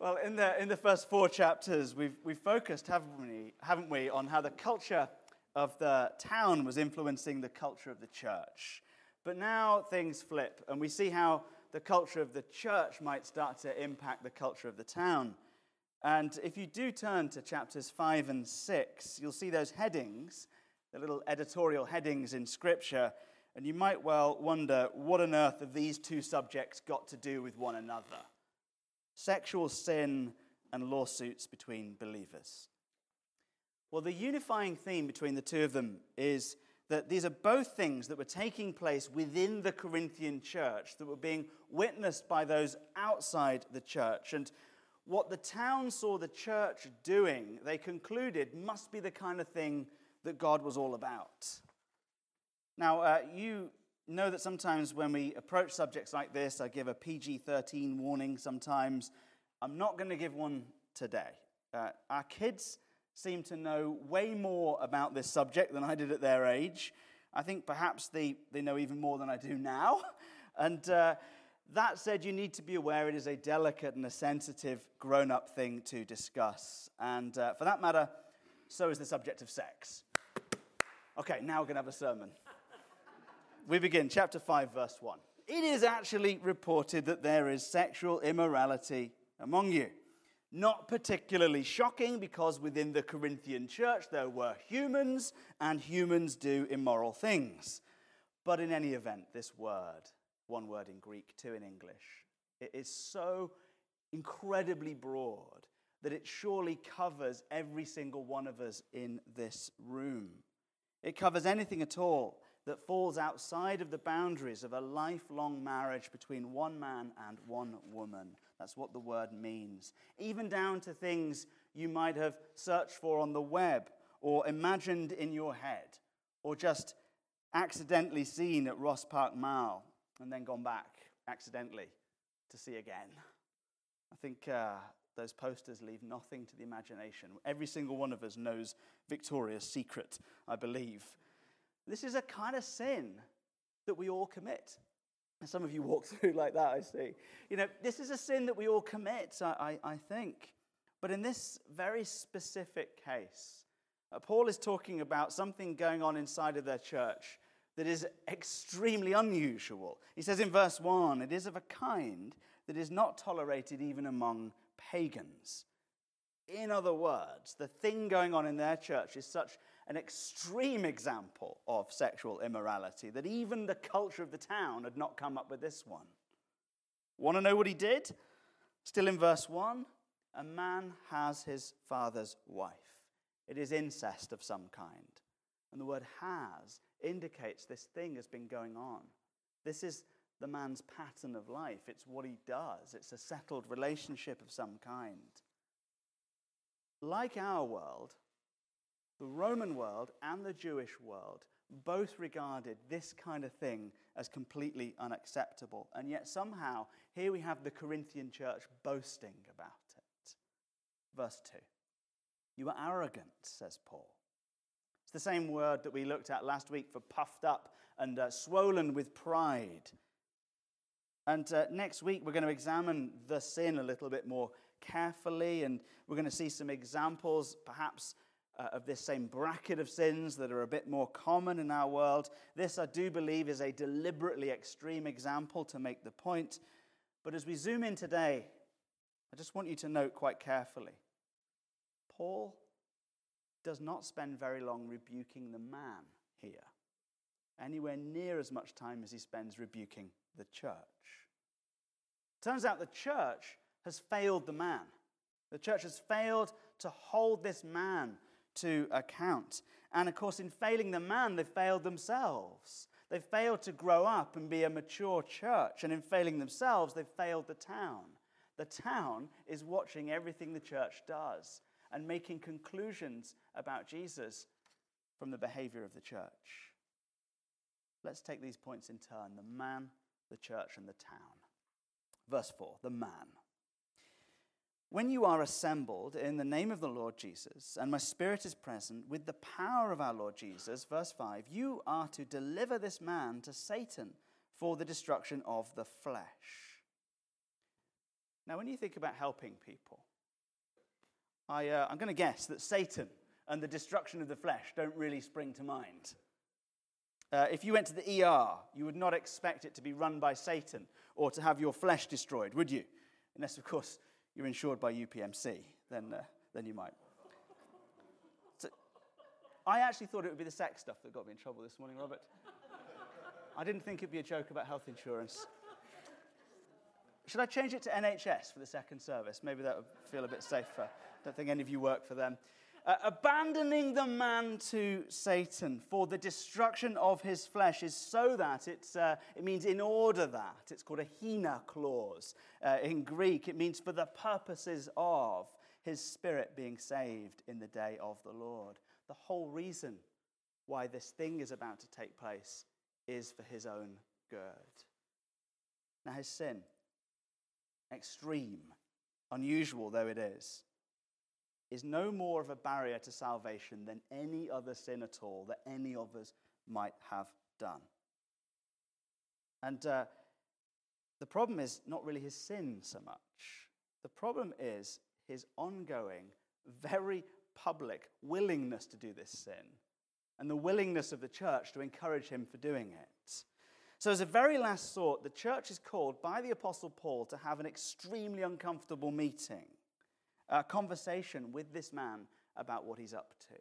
Well, in the, in the first four chapters, we've, we've focused, haven't we, haven't we, on how the culture of the town was influencing the culture of the church. But now things flip, and we see how the culture of the church might start to impact the culture of the town. And if you do turn to chapters 5 and 6, you'll see those headings, the little editorial headings in Scripture, and you might well wonder what on earth have these two subjects got to do with one another? Sexual sin and lawsuits between believers. Well, the unifying theme between the two of them is that these are both things that were taking place within the Corinthian church, that were being witnessed by those outside the church. And what the town saw the church doing, they concluded must be the kind of thing that God was all about. Now, uh, you know that sometimes when we approach subjects like this, I give a PG 13 warning sometimes. I'm not going to give one today. Uh, our kids seem to know way more about this subject than I did at their age. I think perhaps they, they know even more than I do now. And uh, that said, you need to be aware it is a delicate and a sensitive grown up thing to discuss. And uh, for that matter, so is the subject of sex. Okay, now we're going to have a sermon. We begin, chapter 5, verse 1. It is actually reported that there is sexual immorality among you. Not particularly shocking because within the Corinthian church there were humans and humans do immoral things. But in any event, this word, one word in Greek, two in English. It is so incredibly broad that it surely covers every single one of us in this room. It covers anything at all that falls outside of the boundaries of a lifelong marriage between one man and one woman. That's what the word means. Even down to things you might have searched for on the web or imagined in your head or just accidentally seen at Ross Park Mall and then gone back accidentally to see again. I think uh, those posters leave nothing to the imagination. Every single one of us knows Victoria's Secret, I believe. This is a kind of sin that we all commit. Some of you walk through like that, I see. You know, this is a sin that we all commit, I, I, I think. But in this very specific case, uh, Paul is talking about something going on inside of their church that is extremely unusual. He says in verse 1 it is of a kind that is not tolerated even among pagans. In other words, the thing going on in their church is such an extreme example of sexual immorality that even the culture of the town had not come up with this one. Want to know what he did? Still in verse 1 a man has his father's wife. It is incest of some kind. And the word has indicates this thing has been going on. This is the man's pattern of life. It's what he does, it's a settled relationship of some kind. Like our world, the Roman world and the Jewish world both regarded this kind of thing as completely unacceptable. And yet, somehow, here we have the Corinthian church boasting about it. Verse 2 You are arrogant, says Paul. It's the same word that we looked at last week for puffed up and uh, swollen with pride. And uh, next week, we're going to examine the sin a little bit more carefully, and we're going to see some examples, perhaps, uh, of this same bracket of sins that are a bit more common in our world. This, I do believe, is a deliberately extreme example to make the point. But as we zoom in today, I just want you to note quite carefully Paul does not spend very long rebuking the man here, anywhere near as much time as he spends rebuking the church. Turns out the church has failed the man. The church has failed to hold this man to account. And of course, in failing the man, they failed themselves. They failed to grow up and be a mature church. And in failing themselves, they failed the town. The town is watching everything the church does and making conclusions about Jesus from the behavior of the church. Let's take these points in turn the man, the church, and the town. Verse 4 the man. When you are assembled in the name of the Lord Jesus, and my spirit is present with the power of our Lord Jesus, verse 5, you are to deliver this man to Satan for the destruction of the flesh. Now, when you think about helping people, I, uh, I'm going to guess that Satan and the destruction of the flesh don't really spring to mind. Uh, if you went to the ER, you would not expect it to be run by Satan or to have your flesh destroyed, would you? Unless, of course, you're insured by UPMC, then, uh, then you might. So, I actually thought it would be the sex stuff that got me in trouble this morning, Robert. I didn't think it'd be a joke about health insurance. Should I change it to NHS for the second service? Maybe that would feel a bit safer. I Don't think any of you work for them. Uh, abandoning the man to Satan for the destruction of his flesh is so that it's, uh, it means in order that. It's called a hina clause uh, in Greek. It means for the purposes of his spirit being saved in the day of the Lord. The whole reason why this thing is about to take place is for his own good. Now, his sin, extreme, unusual though it is, is no more of a barrier to salvation than any other sin at all that any of us might have done. And uh, the problem is not really his sin so much. The problem is his ongoing, very public willingness to do this sin and the willingness of the church to encourage him for doing it. So, as a very last thought, the church is called by the Apostle Paul to have an extremely uncomfortable meeting a conversation with this man about what he's up to.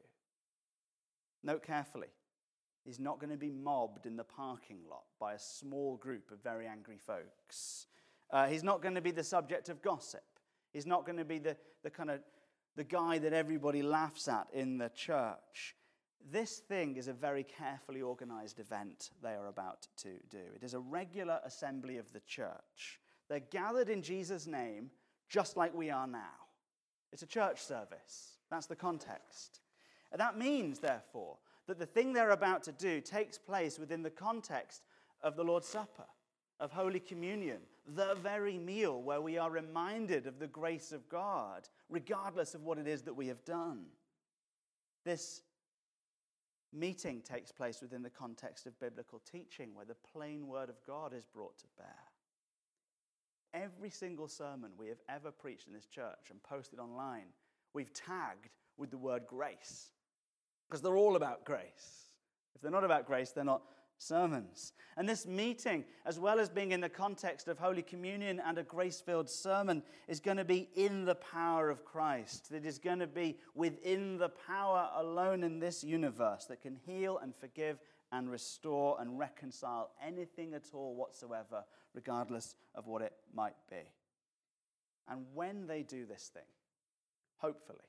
Note carefully, he's not going to be mobbed in the parking lot by a small group of very angry folks. Uh, he's not going to be the subject of gossip. He's not going to be the, the kind of the guy that everybody laughs at in the church. This thing is a very carefully organized event they are about to do. It is a regular assembly of the church. They're gathered in Jesus' name, just like we are now. It's a church service. That's the context. And that means, therefore, that the thing they're about to do takes place within the context of the Lord's Supper, of Holy Communion, the very meal where we are reminded of the grace of God, regardless of what it is that we have done. This meeting takes place within the context of biblical teaching, where the plain word of God is brought to bear. Every single sermon we have ever preached in this church and posted online, we've tagged with the word grace because they're all about grace. If they're not about grace, they're not sermons. And this meeting, as well as being in the context of Holy Communion and a grace filled sermon, is going to be in the power of Christ. It is going to be within the power alone in this universe that can heal and forgive and restore and reconcile anything at all whatsoever, regardless of what it might be. And when they do this thing, hopefully,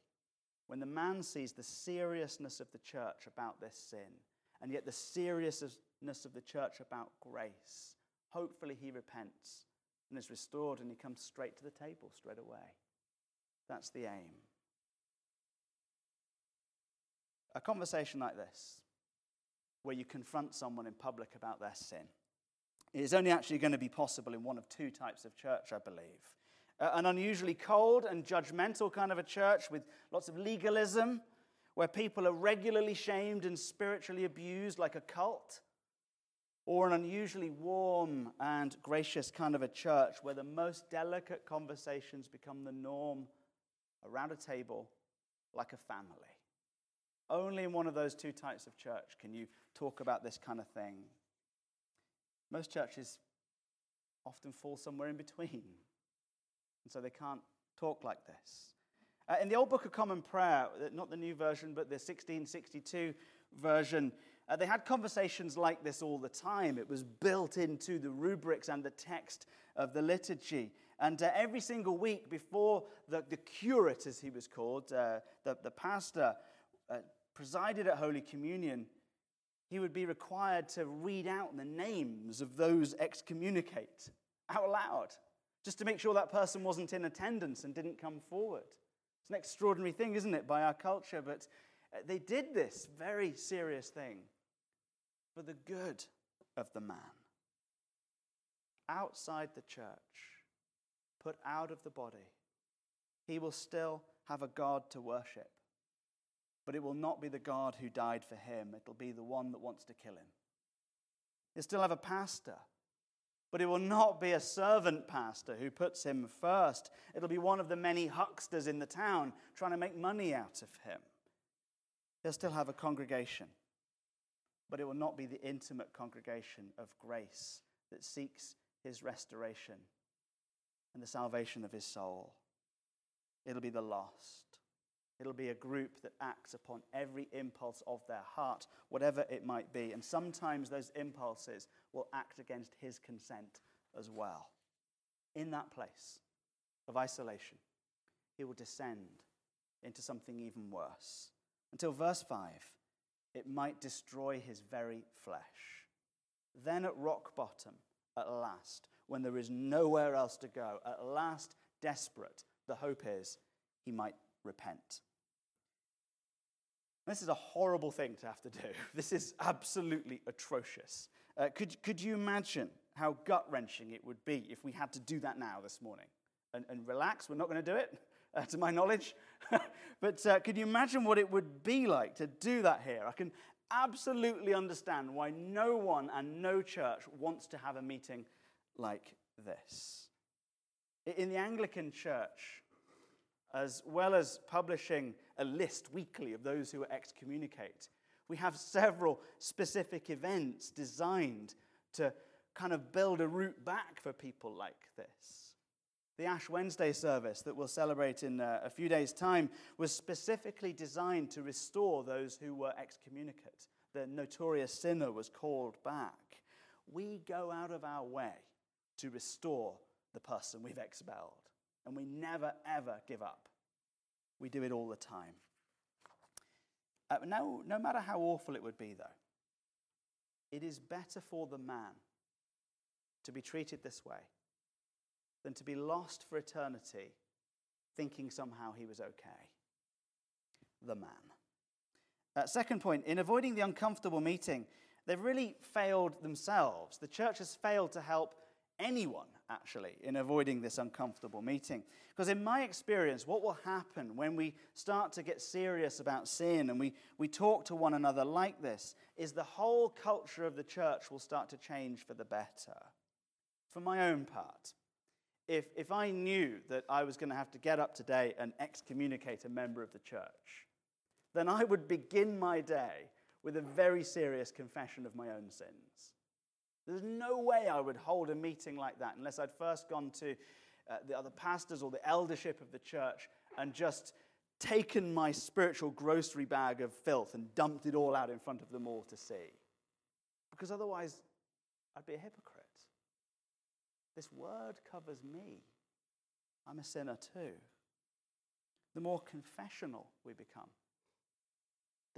when the man sees the seriousness of the church about this sin, and yet the seriousness of the church about grace, hopefully he repents and is restored and he comes straight to the table straight away. That's the aim. A conversation like this where you confront someone in public about their sin. It is only actually going to be possible in one of two types of church, I believe. Uh, an unusually cold and judgmental kind of a church with lots of legalism, where people are regularly shamed and spiritually abused like a cult. Or an unusually warm and gracious kind of a church where the most delicate conversations become the norm around a table like a family. Only in one of those two types of church can you talk about this kind of thing. Most churches often fall somewhere in between, and so they can't talk like this. Uh, in the Old Book of Common Prayer, uh, not the new version, but the 1662 version, uh, they had conversations like this all the time. It was built into the rubrics and the text of the liturgy. And uh, every single week before the, the curate, as he was called, uh, the, the pastor, presided at Holy Communion, he would be required to read out the names of those excommunicate out loud, just to make sure that person wasn't in attendance and didn't come forward. It's an extraordinary thing, isn't it, by our culture? But uh, they did this very serious thing for the good of the man. Outside the church, put out of the body, he will still have a God to worship but it will not be the God who died for him. It'll be the one that wants to kill him. He'll still have a pastor, But it will not be a servant pastor who puts him first. It'll be one of the many hucksters in the town trying to make money out of him. He'll still have a congregation, but it will not be the intimate congregation of grace that seeks his restoration and the salvation of his soul. It'll be the lost. It'll be a group that acts upon every impulse of their heart, whatever it might be. And sometimes those impulses will act against his consent as well. In that place of isolation, he will descend into something even worse. Until verse 5, it might destroy his very flesh. Then at rock bottom, at last, when there is nowhere else to go, at last, desperate, the hope is he might repent. This is a horrible thing to have to do. This is absolutely atrocious. Uh, could, could you imagine how gut wrenching it would be if we had to do that now this morning? And, and relax, we're not going to do it, uh, to my knowledge. but uh, could you imagine what it would be like to do that here? I can absolutely understand why no one and no church wants to have a meeting like this. In the Anglican Church, as well as publishing a list weekly of those who excommunicate, we have several specific events designed to kind of build a route back for people like this. The Ash Wednesday service that we'll celebrate in uh, a few days' time was specifically designed to restore those who were excommunicate. The notorious sinner was called back. We go out of our way to restore the person we've expelled, and we never, ever give up. We do it all the time. Uh, no, no matter how awful it would be, though, it is better for the man to be treated this way than to be lost for eternity thinking somehow he was okay. The man. Uh, second point, in avoiding the uncomfortable meeting, they've really failed themselves. The church has failed to help anyone, actually, in avoiding this uncomfortable meeting. Because, in my experience, what will happen when we start to get serious about sin and we, we talk to one another like this is the whole culture of the church will start to change for the better. For my own part, if, if I knew that I was going to have to get up today and excommunicate a member of the church, then I would begin my day with a very serious confession of my own sins. There's no way I would hold a meeting like that unless I'd first gone to uh, the other pastors or the eldership of the church and just taken my spiritual grocery bag of filth and dumped it all out in front of them all to see. Because otherwise, I'd be a hypocrite. This word covers me. I'm a sinner too. The more confessional we become,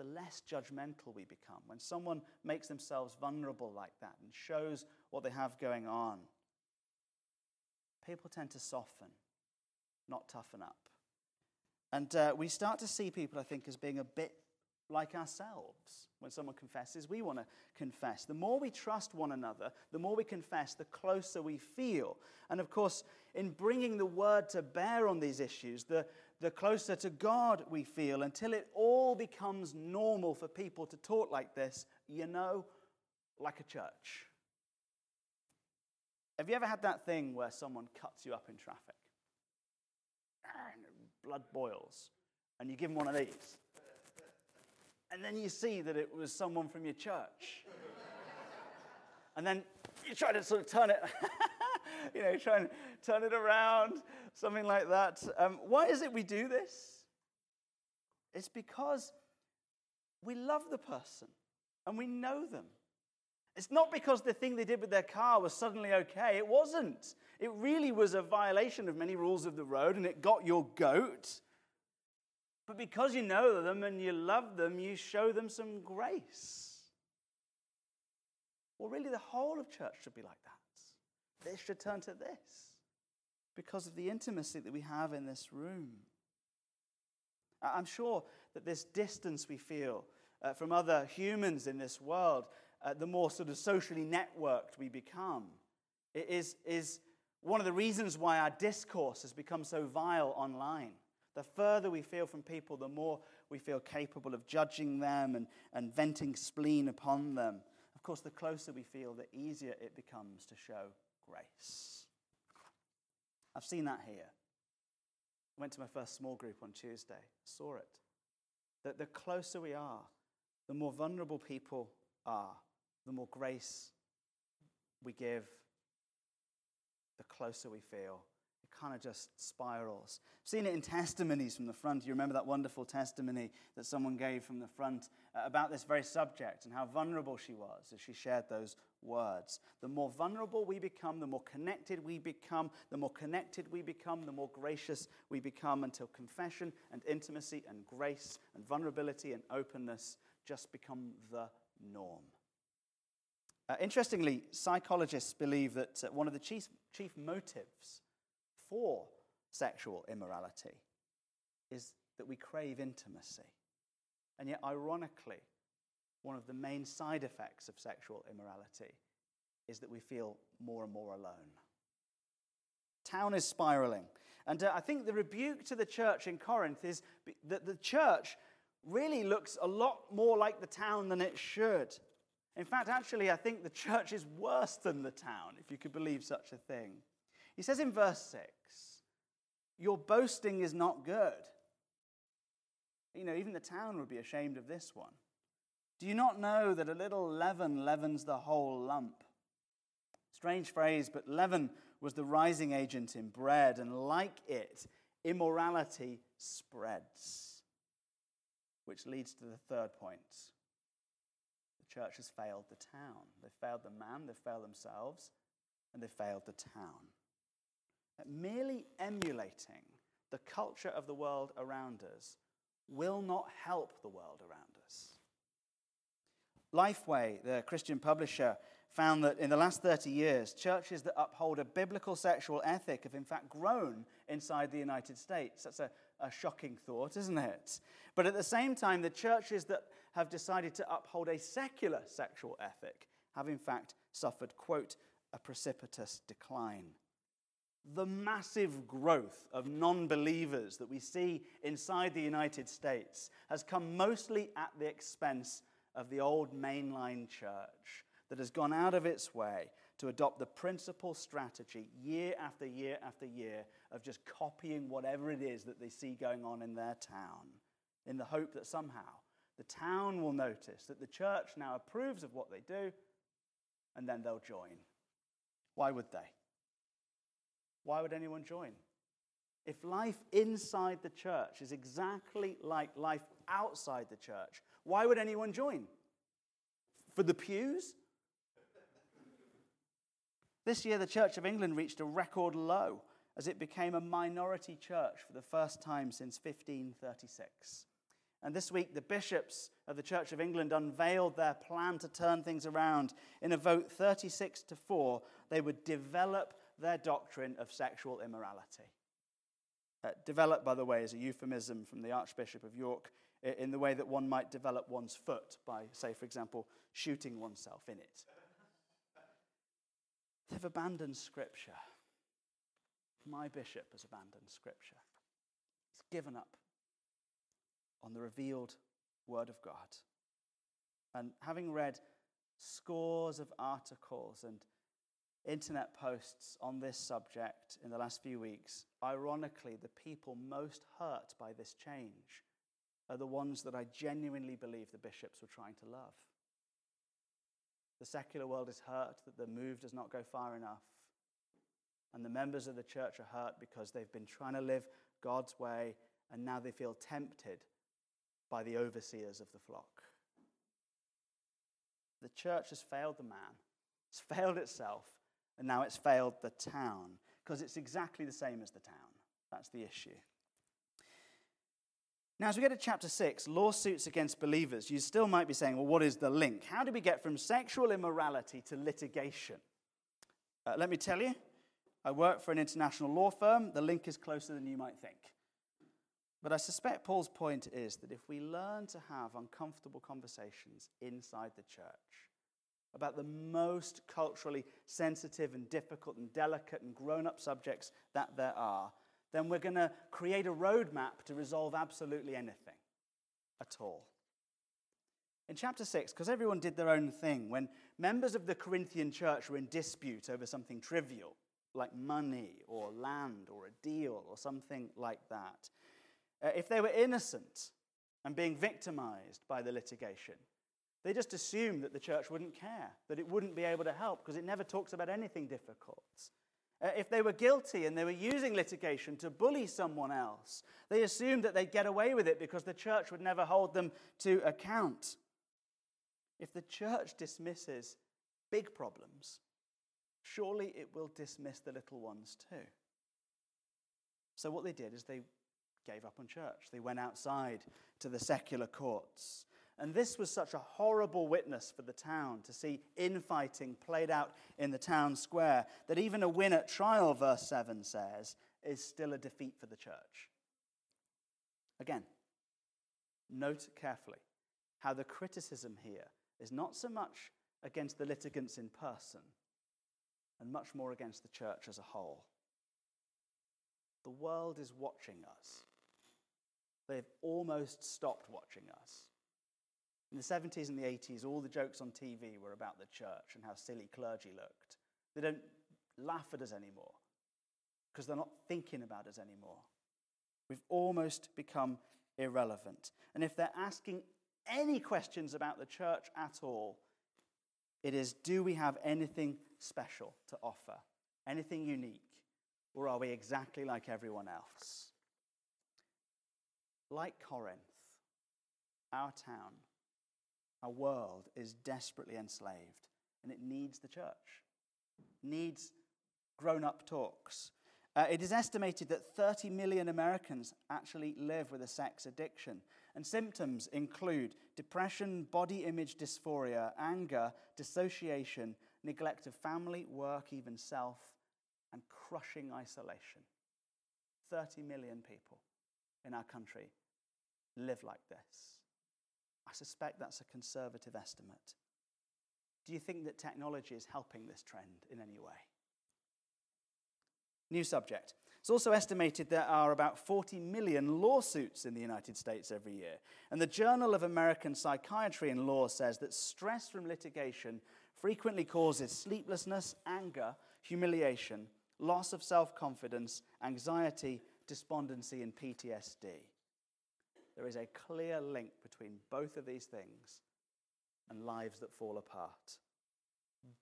the less judgmental we become. When someone makes themselves vulnerable like that and shows what they have going on, people tend to soften, not toughen up. And uh, we start to see people, I think, as being a bit like ourselves. When someone confesses, we want to confess. The more we trust one another, the more we confess, the closer we feel. And of course, in bringing the word to bear on these issues, the, the closer to God we feel until it all becomes normal for people to talk like this, you know, like a church. Have you ever had that thing where someone cuts you up in traffic? And blood boils, and you give them one of these and then you see that it was someone from your church. and then you try to sort of turn it, you know, try and turn it around, something like that. Um, why is it we do this? It's because we love the person and we know them. It's not because the thing they did with their car was suddenly okay. It wasn't. It really was a violation of many rules of the road and it got your goat. But because you know them and you love them, you show them some grace. Well, really, the whole of church should be like that. They should turn to this because of the intimacy that we have in this room. I'm sure that this distance we feel uh, from other humans in this world, uh, the more sort of socially networked we become, is, is one of the reasons why our discourse has become so vile online. The further we feel from people, the more we feel capable of judging them and, and venting spleen upon them. Of course, the closer we feel, the easier it becomes to show grace. I've seen that here. I went to my first small group on Tuesday, saw it. That the closer we are, the more vulnerable people are, the more grace we give, the closer we feel It kind of just spirals. I've seen it in testimonies from the front. You remember that wonderful testimony that someone gave from the front uh, about this very subject and how vulnerable she was as she shared those words. The more vulnerable we become, the more connected we become, the more connected we become, the more gracious we become until confession and intimacy and grace and vulnerability and openness just become the norm. Uh, interestingly, psychologists believe that uh, one of the chief, chief motives for sexual immorality is that we crave intimacy. And yet, ironically, one of the main side effects of sexual immorality is that we feel more and more alone. Town is spiraling. And uh, I think the rebuke to the church in Corinth is that the church really looks a lot more like the town than it should. In fact, actually, I think the church is worse than the town, if you could believe such a thing. He says in verse 6, Your boasting is not good. You know, even the town would be ashamed of this one. Do you not know that a little leaven leavens the whole lump? Strange phrase, but leaven was the rising agent in bread, and like it, immorality spreads. Which leads to the third point. The church has failed the town. They've failed the man, they've failed themselves, and they've failed the town That merely emulating the culture of the world around us will not help the world around. Lifeway, the Christian publisher, found that in the last 30 years, churches that uphold a biblical sexual ethic have in fact grown inside the United States. That's a, a shocking thought, isn't it? But at the same time, the churches that have decided to uphold a secular sexual ethic have in fact suffered, quote, a precipitous decline the massive growth of non believers that we see inside the United States has come mostly at the expense of the old mainline church that has gone out of its way to adopt the principal strategy year after year after year of just copying whatever it is that they see going on in their town in the hope that somehow the town will notice that the church now approves of what they do and then they'll join. Why would they? why would anyone join? If life inside the church is exactly like life outside the church, why would anyone join? For the pews? This year, the Church of England reached a record low as it became a minority church for the first time since 1536. And this week, the bishops of the Church of England unveiled their plan to turn things around. In a vote 36 to 4, they would develop their doctrine of sexual immorality. Uh, developed, by the way, as a euphemism from the Archbishop of York in the way that one might develop one's foot by, say, for example, shooting oneself in it. They've abandoned Scripture. My bishop has abandoned Scripture. He's given up on the revealed Word of God. And having read scores of articles and internet posts on this subject in the last few weeks, ironically, the people most hurt by this change are the ones that I genuinely believe the bishops were trying to love. The secular world is hurt that the move does not go far enough. And the members of the church are hurt because they've been trying to live God's way and now they feel tempted by the overseers of the flock. The church has failed the man, it's failed itself, and now it's failed the town because it's exactly the same as the town. That's the issue. Now, as we get to chapter 6, lawsuits against believers, you still might be saying, well, what is the link? How do we get from sexual immorality to litigation? Uh, let me tell you, I work for an international law firm. The link is closer than you might think. But I suspect Paul's point is that if we learn to have uncomfortable conversations inside the church, about the most culturally sensitive and difficult and delicate and grown up subjects that there are, then we're going to create a roadmap to resolve absolutely anything at all. In chapter 6, because everyone did their own thing, when members of the Corinthian church were in dispute over something trivial, like money or land or a deal or something like that, uh, if they were innocent and being victimized by the litigation, they just assumed that the church wouldn't care, that it wouldn't be able to help, because it never talks about anything difficult. Uh, if they were guilty and they were using litigation to bully someone else, they assumed that they'd get away with it because the church would never hold them to account. If the church dismisses big problems, surely it will dismiss the little ones too. So, what they did is they gave up on church. They went outside to the secular courts. And this was such a horrible witness for the town to see infighting played out in the town square that even a win at trial, verse 7 says, is still a defeat for the church. Again, note carefully how the criticism here is not so much against the litigants in person and much more against the church as a whole. The world is watching us. They've almost stopped watching us. In the 70s and the 80s, all the jokes on TV were about the church and how silly clergy looked. They don't laugh at us anymore because they're not thinking about us anymore. We've almost become irrelevant. And if they're asking any questions about the church at all, it is do we have anything special to offer? Anything unique? Or are we exactly like everyone else? Like Corinth, our town our world is desperately enslaved and it needs the church, needs grown up talks. Uh, it is estimated that 30 million Americans actually live with a sex addiction. And symptoms include depression, body image dysphoria, anger, dissociation, neglect of family, work, even self, and crushing isolation. 30 million people in our country live like this. I suspect that's a conservative estimate. Do you think that technology is helping this trend in any way? New subject. It's also estimated there are about 40 million lawsuits in the United States every year. And the Journal of American Psychiatry and Law says that stress from litigation frequently causes sleeplessness, anger, humiliation, loss of self confidence, anxiety, despondency, and PTSD. There is a clear link between both of these things and lives that fall apart.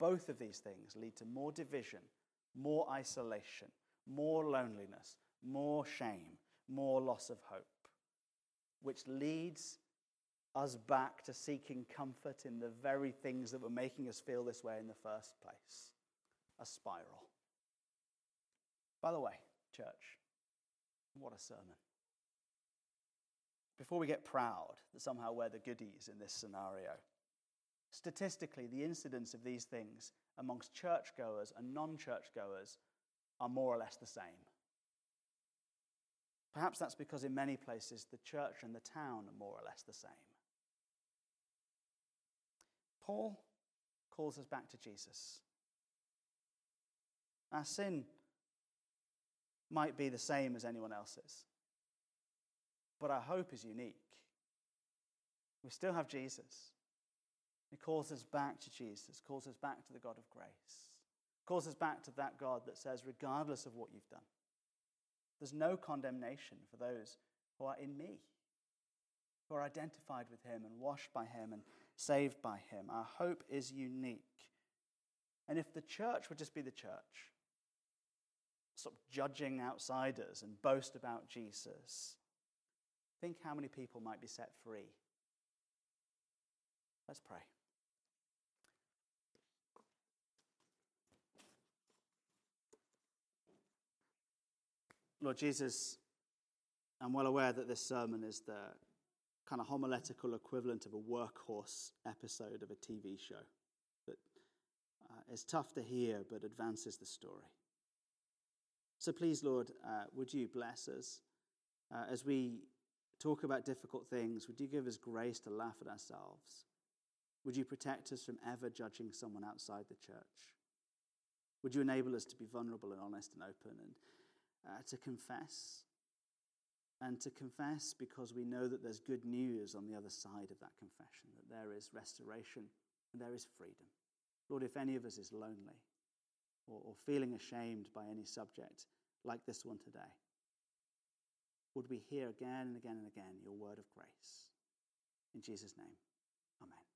Both of these things lead to more division, more isolation, more loneliness, more shame, more loss of hope, which leads us back to seeking comfort in the very things that were making us feel this way in the first place a spiral. By the way, church, what a sermon before we get proud that somehow we're the goodies in this scenario, statistically, the incidence of these things amongst churchgoers and non churchgoers are more or less the same. Perhaps that's because in many places the church and the town are more or less the same. Paul calls us back to Jesus. Our sin might be the same as anyone else's. But our hope is unique. We still have Jesus. He calls us back to Jesus, calls us back to the God of grace, calls us back to that God that says, regardless of what you've done, there's no condemnation for those who are in me, who are identified with Him and washed by Him and saved by Him. Our hope is unique. And if the church would just be the church, stop judging outsiders and boast about Jesus, Think how many people might be set free. Let's pray. Lord Jesus, I'm well aware that this sermon is the kind of homiletical equivalent of a workhorse episode of a TV show that uh, is tough to hear but advances the story. So please, Lord, uh, would you bless us uh, as we talk about difficult things? Would you give us grace to laugh at ourselves? Would you protect us from ever judging someone outside the church? Would you enable us to be vulnerable and honest and open and uh, to confess? And to confess because we know that there's good news on the other side of that confession, that there is restoration and there is freedom. Lord, if any of us is lonely or, or feeling ashamed by any subject like this one today, would we hear again and again and again your word of grace. In Jesus' name, amen.